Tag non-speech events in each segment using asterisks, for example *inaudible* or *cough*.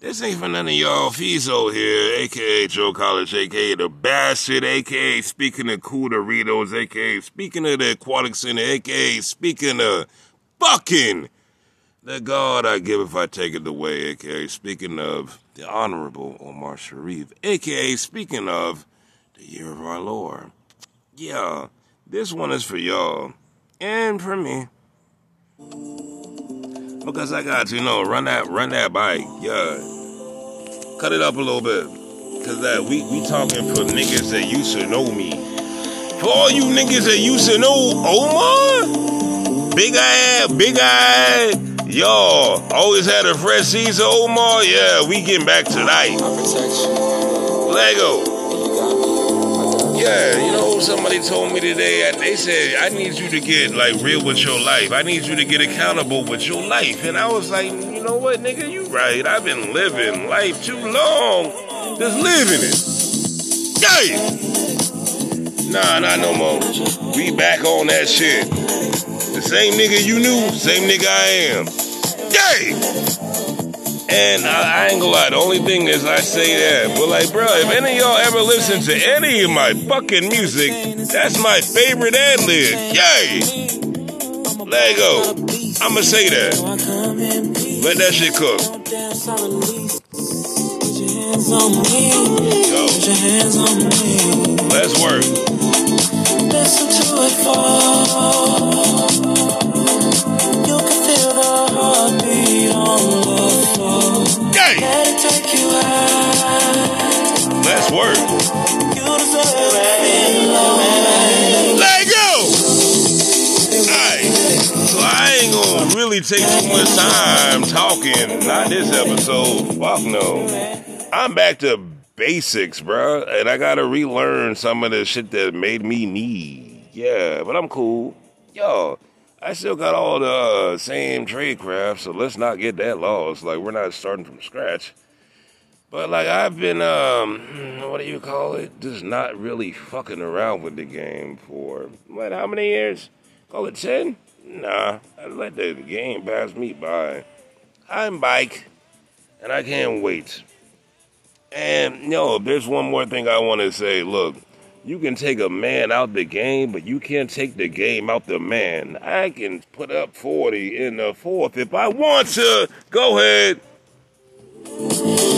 This ain't for none of y'all Fizo here, aka Joe College, aka the Bastard, aka speaking of cool Doritos, aka speaking of the Aquatic Center, aka speaking of fucking the God I give if I take it away, aka speaking of the Honorable Omar Sharif, aka speaking of the year of our Lord. Yeah, this one is for y'all and for me. Because I got to, you know, run that run that bike. Yeah. Cut it up a little bit. Cause that we we talking for niggas that used to know me. For all you niggas that used to know Omar, big eye, big eye, y'all always had a fresh Caesar Omar. Yeah, we getting back tonight. Lego. Yeah, you know, somebody told me today, they said, I need you to get like real with your life. I need you to get accountable with your life. And I was like, you know what, nigga, you right. I've been living life too long. Just living it. Yeah. Nah, not no more. We back on that shit. The same nigga you knew, same nigga I am. Yeah. And I, I, ain't gonna lie, the only thing is I say that, but like, bro, if any of y'all ever listen to any of my fucking music, that's my favorite ad lib. Yay! Lego. I'ma say that. Let that shit cook. Go. Let's work. Deserve it. Let go. Alright. So I ain't gonna really take too much time talking. Not this episode. Fuck no. I'm back to basics, bro. And I gotta relearn some of the shit that made me need. Yeah, but I'm cool. Yo, I still got all the uh, same trade craft, so let's not get that lost. Like we're not starting from scratch. But like I've been, um, *clears throat* what do you call it? Just not really fucking around with the game for what? How many years? Call it ten? Nah, I let the game pass me by. I'm bike, and I can't wait. And no, there's one more thing I want to say. Look, you can take a man out the game, but you can't take the game out the man. I can put up 40 in the fourth if I want to. Go ahead.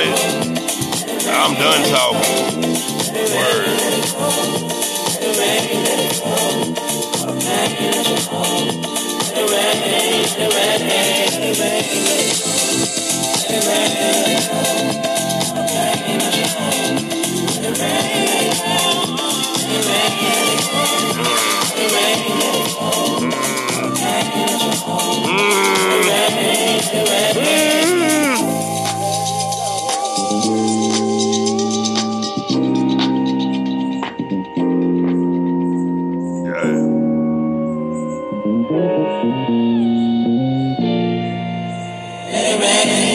Y'all it. I'm done talking. Word. ready